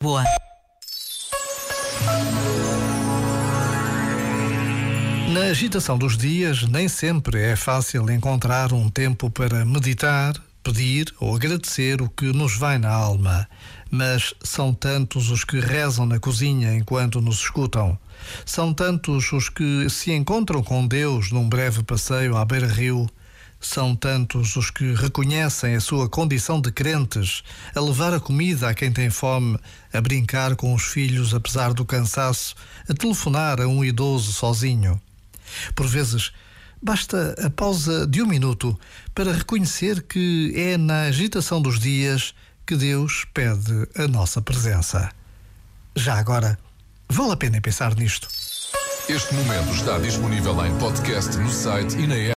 Boa. Na agitação dos dias, nem sempre é fácil encontrar um tempo para meditar, pedir ou agradecer o que nos vai na alma. Mas são tantos os que rezam na cozinha enquanto nos escutam. São tantos os que se encontram com Deus num breve passeio à beira-rio são tantos os que reconhecem a sua condição de crentes, a levar a comida a quem tem fome, a brincar com os filhos apesar do cansaço, a telefonar a um idoso sozinho. Por vezes, basta a pausa de um minuto para reconhecer que é na agitação dos dias que Deus pede a nossa presença. Já agora, vale a pena pensar nisto. Este momento está disponível em podcast no site e na app.